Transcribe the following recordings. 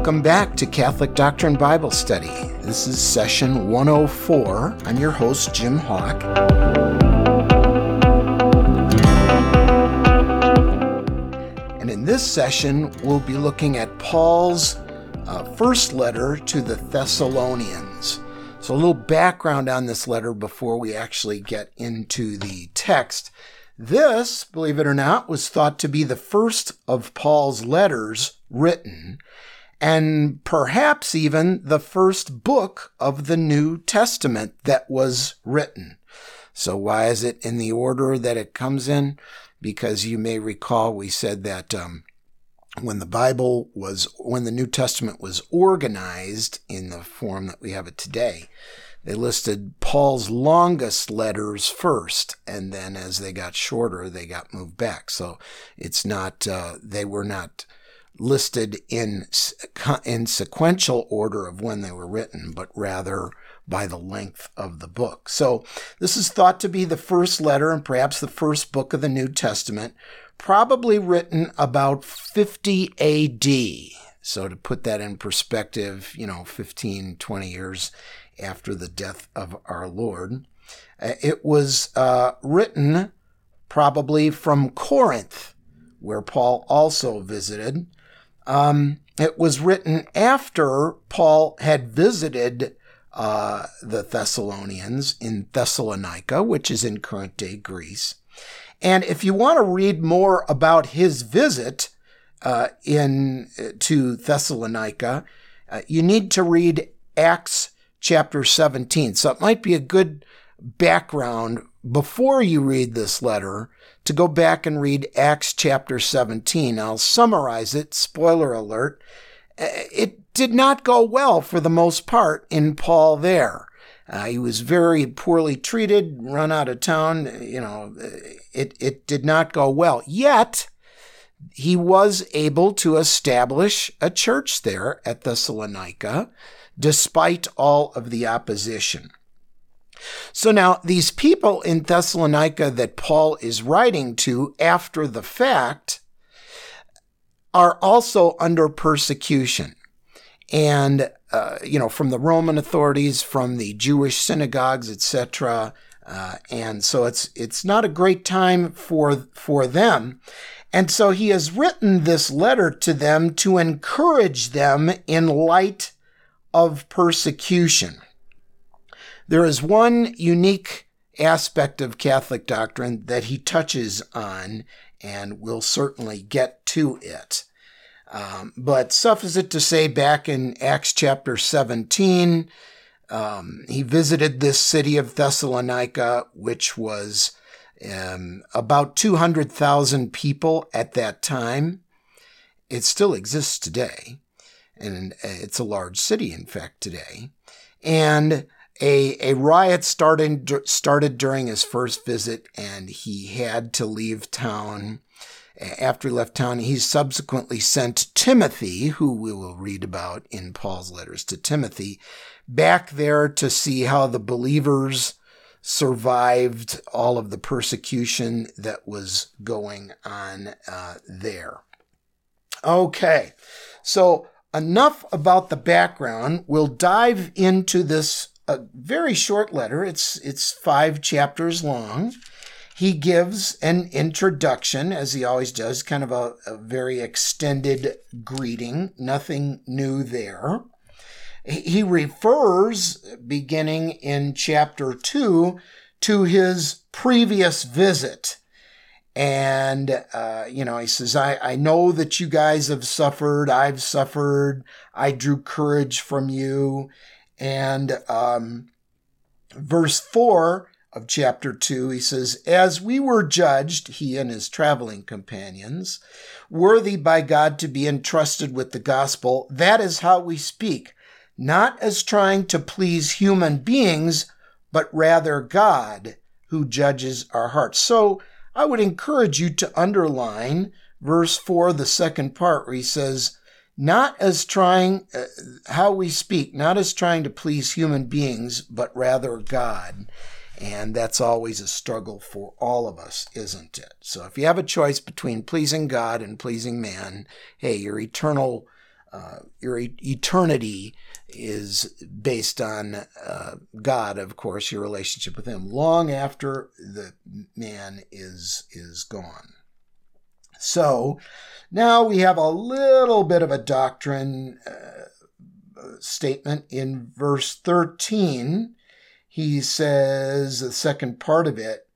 Welcome back to Catholic Doctrine Bible Study. This is session 104. I'm your host, Jim Hawk. And in this session, we'll be looking at Paul's uh, first letter to the Thessalonians. So, a little background on this letter before we actually get into the text. This, believe it or not, was thought to be the first of Paul's letters written, and perhaps even the first book of the New Testament that was written. So, why is it in the order that it comes in? Because you may recall we said that um, when the Bible was, when the New Testament was organized in the form that we have it today, they listed Paul's longest letters first, and then as they got shorter, they got moved back. So it's not, uh, they were not listed in, in sequential order of when they were written, but rather by the length of the book. So this is thought to be the first letter and perhaps the first book of the New Testament, probably written about 50 AD. So to put that in perspective, you know, 15, 20 years after the death of our Lord. Uh, it was uh, written probably from Corinth, where Paul also visited. Um, it was written after Paul had visited uh, the Thessalonians in Thessalonica, which is in current day Greece. And if you want to read more about his visit uh, in uh, to Thessalonica, uh, you need to read Acts chapter 17. So it might be a good background before you read this letter to go back and read Acts chapter 17. I'll summarize it. Spoiler alert. Uh, it did not go well for the most part in Paul there. Uh, he was very poorly treated, run out of town. You know, it, it did not go well. Yet, he was able to establish a church there at Thessalonica despite all of the opposition. So now, these people in Thessalonica that Paul is writing to after the fact are also under persecution. And, uh, you know, from the Roman authorities, from the Jewish synagogues, etc. Uh, and so it's, it's not a great time for, for them. And so he has written this letter to them to encourage them in light of persecution. There is one unique aspect of Catholic doctrine that he touches on, and we'll certainly get to it. Um, but suffice it to say, back in Acts chapter 17, um, he visited this city of Thessalonica, which was um, about 200,000 people at that time. It still exists today and uh, it's a large city, in fact, today. And a, a riot started, started during his first visit, and he had to leave town. After he left town, he subsequently sent Timothy, who we will read about in Paul's letters to Timothy, back there to see how the believers survived all of the persecution that was going on uh, there. Okay, so enough about the background. We'll dive into this a very short letter. It's it's 5 chapters long. He gives an introduction as he always does, kind of a, a very extended greeting, nothing new there. He refers beginning in chapter 2 to his previous visit and, uh, you know, he says, I, I know that you guys have suffered. I've suffered. I drew courage from you. And um, verse 4 of chapter 2, he says, As we were judged, he and his traveling companions, worthy by God to be entrusted with the gospel, that is how we speak, not as trying to please human beings, but rather God who judges our hearts. So, I would encourage you to underline verse 4, the second part, where he says, not as trying, uh, how we speak, not as trying to please human beings, but rather God. And that's always a struggle for all of us, isn't it? So if you have a choice between pleasing God and pleasing man, hey, your eternal uh, your e- eternity is based on uh, God, of course, your relationship with Him, long after the man is is gone. So now we have a little bit of a doctrine uh, statement in verse 13. He says, the second part of it,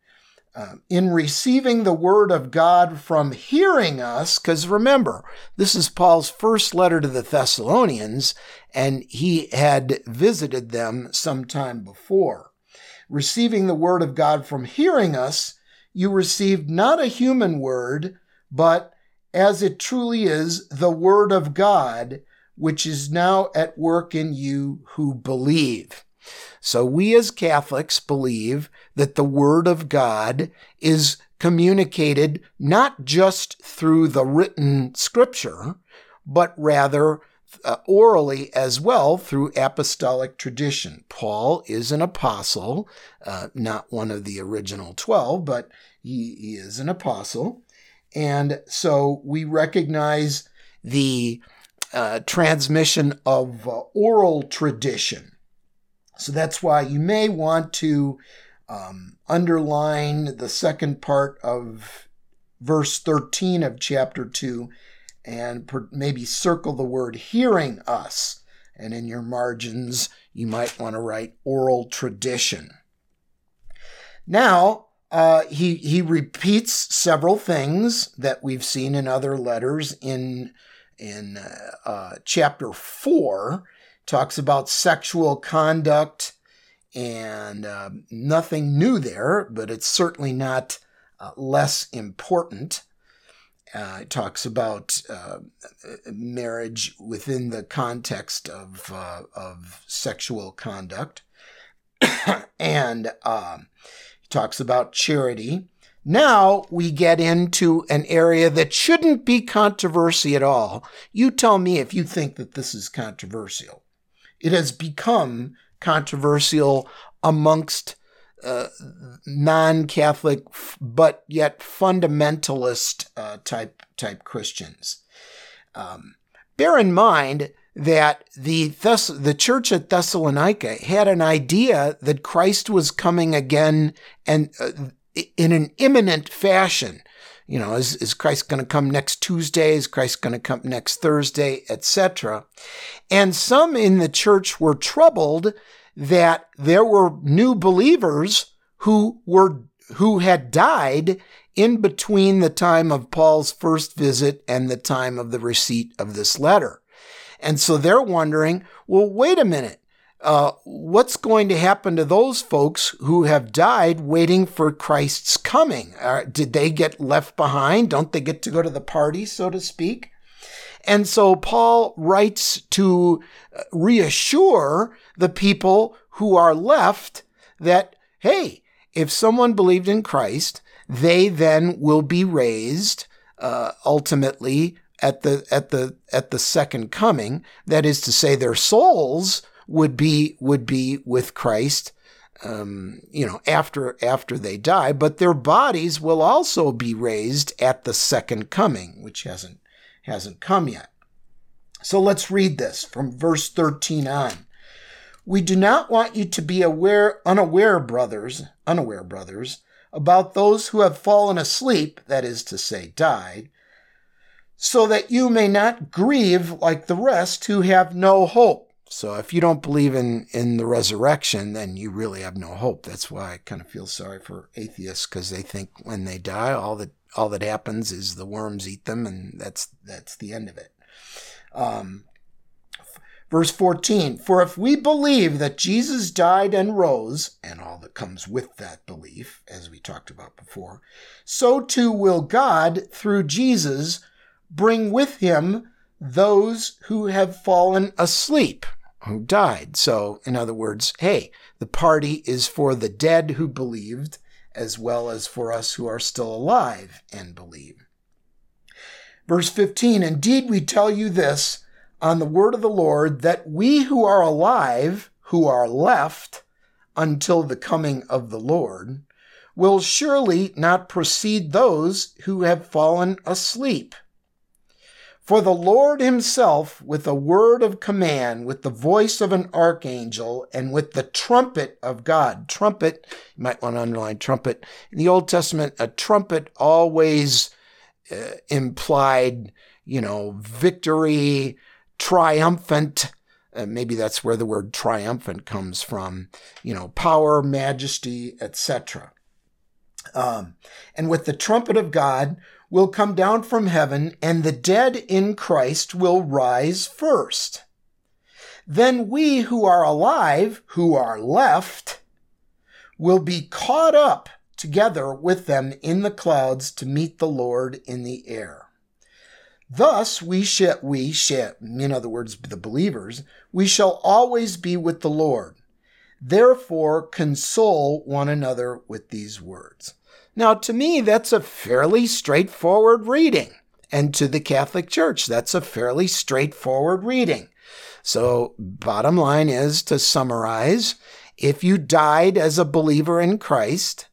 uh, in receiving the word of God from hearing us, because remember, this is Paul's first letter to the Thessalonians, and he had visited them some time before. Receiving the word of God from hearing us, you received not a human word, but as it truly is, the word of God, which is now at work in you who believe. So we as Catholics believe that the Word of God is communicated not just through the written scripture, but rather uh, orally as well through apostolic tradition. Paul is an apostle, uh, not one of the original 12, but he, he is an apostle. And so we recognize the uh, transmission of uh, oral tradition so that's why you may want to um, underline the second part of verse 13 of chapter 2 and per- maybe circle the word hearing us. And in your margins, you might want to write oral tradition. Now, uh, he, he repeats several things that we've seen in other letters in, in uh, uh, chapter 4 talks about sexual conduct and uh, nothing new there, but it's certainly not uh, less important. It talks about marriage within the context of, of sexual conduct. and um, talks about charity. Now we get into an area that shouldn't be controversy at all. You tell me if you think that this is controversial. It has become controversial amongst uh, non-Catholic but yet fundamentalist uh, type type Christians. Um, bear in mind that the Thess- the church at Thessalonica had an idea that Christ was coming again and uh, in an imminent fashion you know, is, is Christ going to come next Tuesday? Is Christ going to come next Thursday, etc.? And some in the church were troubled that there were new believers who were who had died in between the time of Paul's first visit and the time of the receipt of this letter. And so they're wondering, well, wait a minute uh, what's going to happen to those folks who have died waiting for Christ's coming? Uh, did they get left behind? Don't they get to go to the party, so to speak? And so Paul writes to uh, reassure the people who are left that, hey, if someone believed in Christ, they then will be raised uh, ultimately at the at the at the second coming. That is to say, their souls would be would be with Christ um, you know after after they die but their bodies will also be raised at the second coming which hasn't hasn't come yet so let's read this from verse 13 on we do not want you to be aware unaware brothers unaware brothers about those who have fallen asleep that is to say died so that you may not grieve like the rest who have no hope so if you don't believe in in the resurrection, then you really have no hope. That's why I kind of feel sorry for atheists because they think when they die, all that all that happens is the worms eat them, and that's that's the end of it. Um, verse 14 For if we believe that Jesus died and rose, and all that comes with that belief, as we talked about before, so too will God, through Jesus, bring with him those who have fallen asleep who died. So, in other words, hey, the party is for the dead who believed as well as for us who are still alive and believe. Verse 15 Indeed, we tell you this on the word of the Lord that we who are alive, who are left until the coming of the Lord, will surely not precede those who have fallen asleep. For the Lord himself, with a word of command, with the voice of an archangel, and with the trumpet of God. Trumpet, you might want to underline trumpet. In the Old Testament, a trumpet always uh, implied, you know, victory, triumphant. Uh, maybe that's where the word triumphant comes from. You know, power, majesty, etc. Um, and with the trumpet of God, will come down from heaven, and the dead in Christ will rise first. Then we who are alive, who are left, will be caught up together with them in the clouds to meet the Lord in the air. Thus we shall, we shall, in other words, the believers, we shall always be with the Lord. Therefore, console one another with these words. Now, to me, that's a fairly straightforward reading. And to the Catholic Church, that's a fairly straightforward reading. So, bottom line is to summarize if you died as a believer in Christ,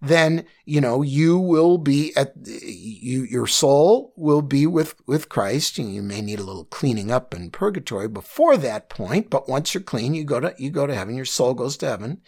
then you know you will be at you your soul will be with with Christ and you may need a little cleaning up in purgatory before that point but once you're clean you go to you go to heaven your soul goes to heaven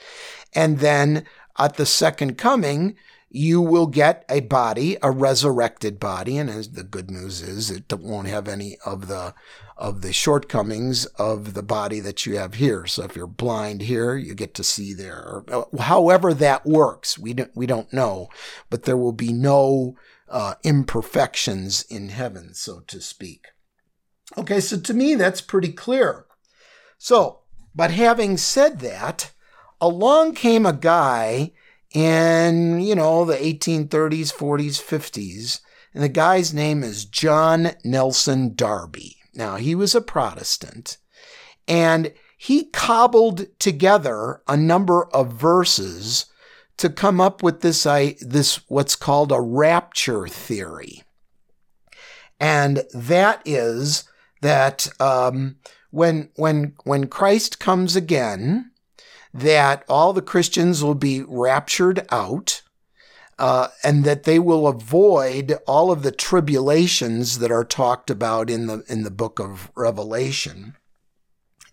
and then at the second coming you will get a body, a resurrected body, and as the good news is, it won't have any of the of the shortcomings of the body that you have here. So if you're blind here, you get to see there. Uh, however that works, we don't we don't know, but there will be no uh, imperfections in heaven, so to speak. Okay, so to me that's pretty clear. So, but having said that, along came a guy in, you know, the 1830s, 40s, 50s. And the guy's name is John Nelson Darby. Now, he was a Protestant and he cobbled together a number of verses to come up with this, I, this what's called a rapture theory. And that is that um, when, when, when Christ comes again, that all the Christians will be raptured out. Uh, and that they will avoid all of the tribulations that are talked about in the in the book of Revelation,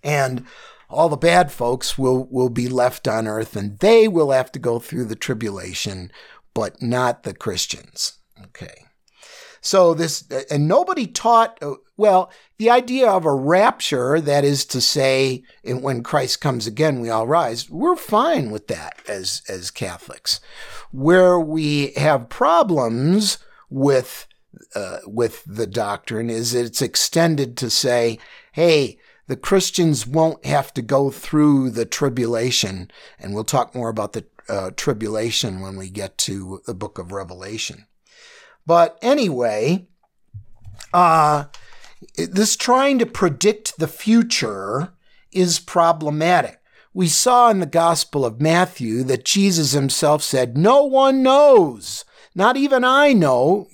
and all the bad folks will will be left on earth, and they will have to go through the tribulation, but not the Christians. Okay. So this, and nobody taught, well, the idea of a rapture, that is to say, when Christ comes again, we all rise. We're fine with that as, as Catholics. Where we have problems with, uh, with the doctrine is it's extended to say, hey, the Christians won't have to go through the tribulation. And we'll talk more about the uh, tribulation when we get to the book of Revelation. But anyway, uh, this trying to predict the future is problematic. We saw in the Gospel of Matthew that Jesus himself said, No one knows, not even I know,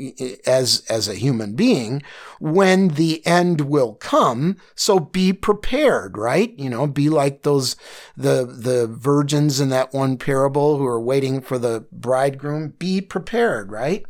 as, as a human being, when the end will come. So be prepared, right? You know, be like those, the, the virgins in that one parable who are waiting for the bridegroom. Be prepared, right?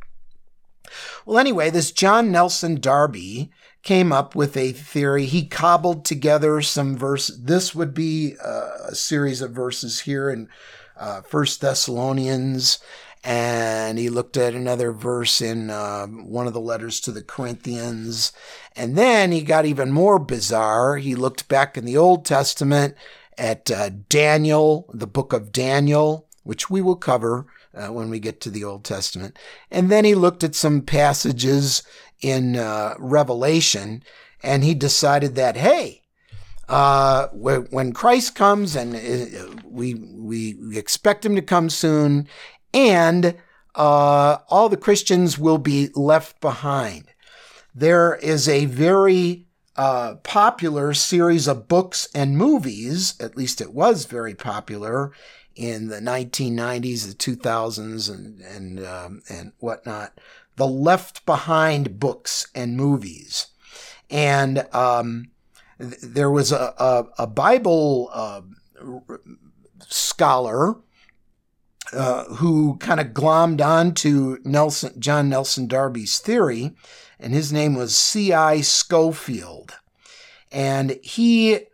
Well, anyway, this John Nelson Darby came up with a theory. He cobbled together some verses. This would be uh, a series of verses here in uh, First Thessalonians, and he looked at another verse in uh, one of the letters to the Corinthians, and then he got even more bizarre. He looked back in the Old Testament at uh, Daniel, the book of Daniel, which we will cover uh, when we get to the Old Testament. And then he looked at some passages in uh, Revelation and he decided that, hey, uh, when Christ comes and uh, we, we expect him to come soon and uh, all the Christians will be left behind. There is a very uh, popular series of books and movies, at least it was very popular in the 1990s, the 2000s, and and um, and whatnot, the Left Behind books and movies, and um, th- there was a a, a Bible uh, scholar uh, who kind of glommed onto Nelson, John Nelson Darby's theory, and his name was C.I. Scofield. And he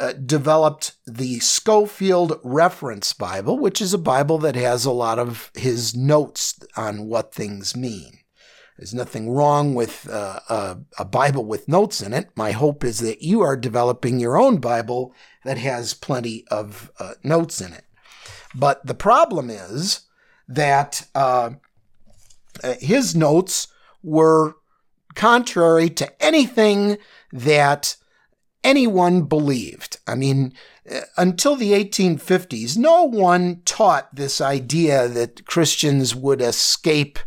uh, developed the Scofield Reference Bible, which is a Bible that has a lot of his notes on what things mean. There's nothing wrong with uh, a, a, Bible with notes in it. My hope is that you are developing your own Bible that has plenty of uh, notes in it. But the problem is that uh his notes were contrary to anything that anyone believed. I mean, uh, until the 1850s, no one taught this idea that Christians would escape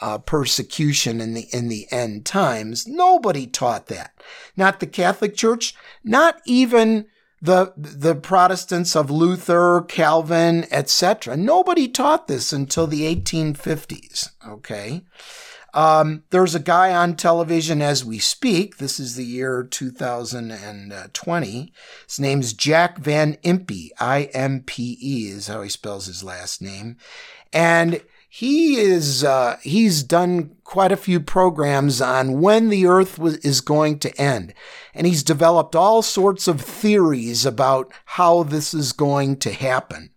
uh, persecution in the in the end times. Nobody taught that. Not the Catholic Church, not even the the Protestants of Luther, Calvin, etc. Nobody taught this until the 1850s. Okay. Um, there's a guy on television as we speak. This is the year 2020. His name's Jack Van Impe. I M P E is how he spells his last name. And he is uh, he's done quite a few programs on when the earth was, is going to end and he's developed all sorts of theories about how this is going to happen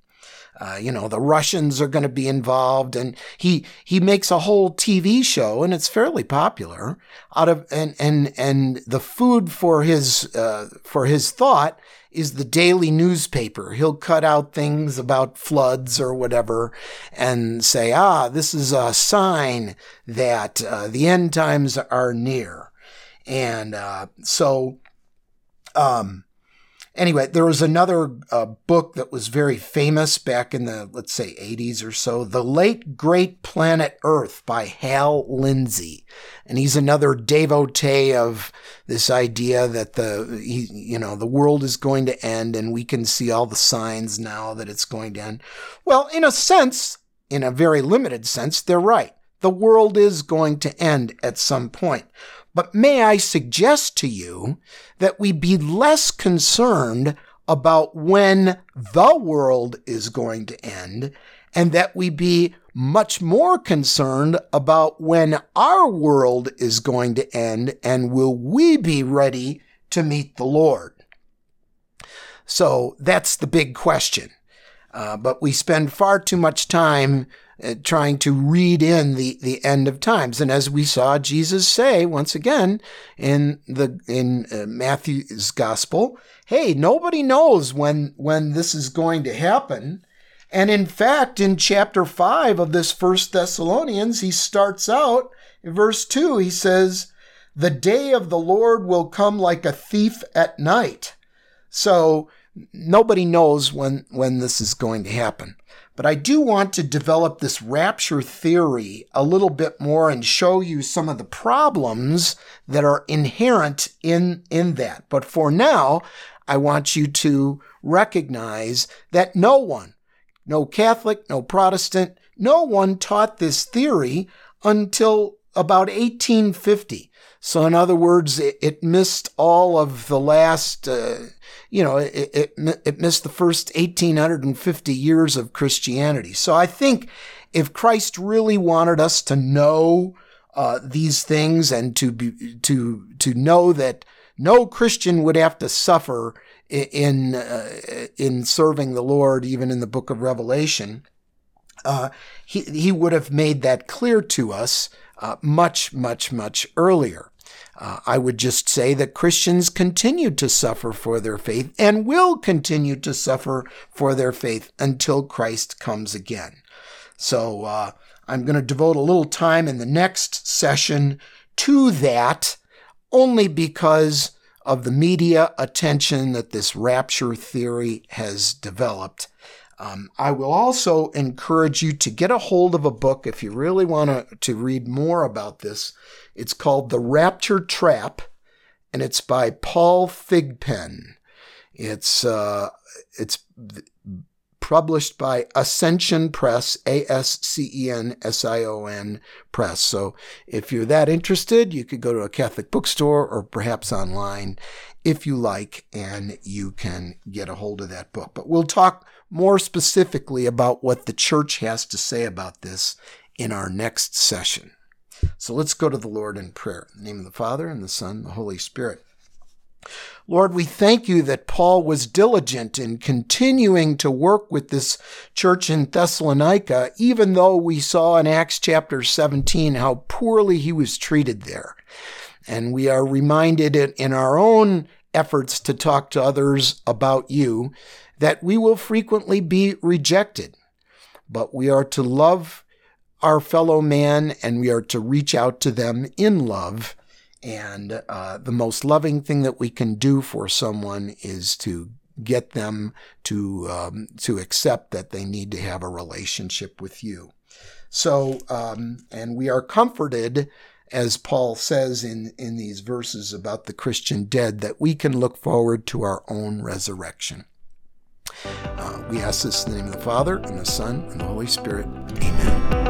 uh, you know the russians are going to be involved and he he makes a whole tv show and it's fairly popular out of and and and the food for his uh, for his thought is the daily newspaper. He'll cut out things about floods or whatever and say, ah, this is a sign that uh, the end times are near. And uh, so, um, Anyway, there was another uh, book that was very famous back in the, let's say, 80s or so The Late Great Planet Earth by Hal Lindsey. And he's another devotee of this idea that the, he, you know, the world is going to end and we can see all the signs now that it's going to end. Well, in a sense, in a very limited sense, they're right. The world is going to end at some point. But may I suggest to you that we be less concerned about when the world is going to end and that we be much more concerned about when our world is going to end and will we be ready to meet the Lord? So that's the big question. Uh, but we spend far too much time uh, trying to read in the, the end of times. And as we saw Jesus say once again in the in uh, Matthew's gospel, hey, nobody knows when when this is going to happen. And in fact, in chapter 5 of this first Thessalonians, he starts out in verse 2, he says, "The day of the Lord will come like a thief at night." So nobody knows when when this is going to happen. But I do want to develop this rapture theory a little bit more and show you some of the problems that are inherent in, in that. But for now, I want you to recognize that no one, no Catholic, no Protestant, no one taught this theory until about 1850. So, in other words, it, it missed all of the last uh, you know, it, it, it missed the first 1850 years of Christianity. So I think if Christ really wanted us to know uh, these things and to be, to to know that no Christian would have to suffer in uh, in serving the Lord, even in the Book of Revelation, uh, he he would have made that clear to us uh, much much much earlier. Uh, I would just say that Christians continue to suffer for their faith and will continue to suffer for their faith until Christ comes again. So uh, I'm going to devote a little time in the next session to that only because of the media attention that this rapture theory has developed. Um, I will also encourage you to get a hold of a book if you really want to read more about this. It's called The Rapture Trap, and it's by Paul Thigpen. It's uh, it's published by Ascension Press, A S C E N S I O N Press. So if you're that interested, you could go to a Catholic bookstore or perhaps online if you like, and you can get a hold of that book. But we'll talk more specifically about what the church has to say about this in our next session. So let's go to the Lord in prayer. In the name of the Father, and the Son, and the Holy Spirit. Lord, we thank you that Paul was diligent in continuing to work with this church in Thessalonica, even though we saw in Acts chapter 17 how poorly he was treated there. And we are reminded in our own efforts to talk to others about you that we will frequently be rejected, but we are to love our fellow man and we are to reach out to them in love and uh, the most loving thing that we can do for someone is to get them to um, to accept that they need to have a relationship with you. So, um, and we are comforted, as Paul says in in these verses about the Christian dead, that we can look forward to our own resurrection. Uh, we ask this in the name of the Father and the Son and the Holy Spirit. Amen.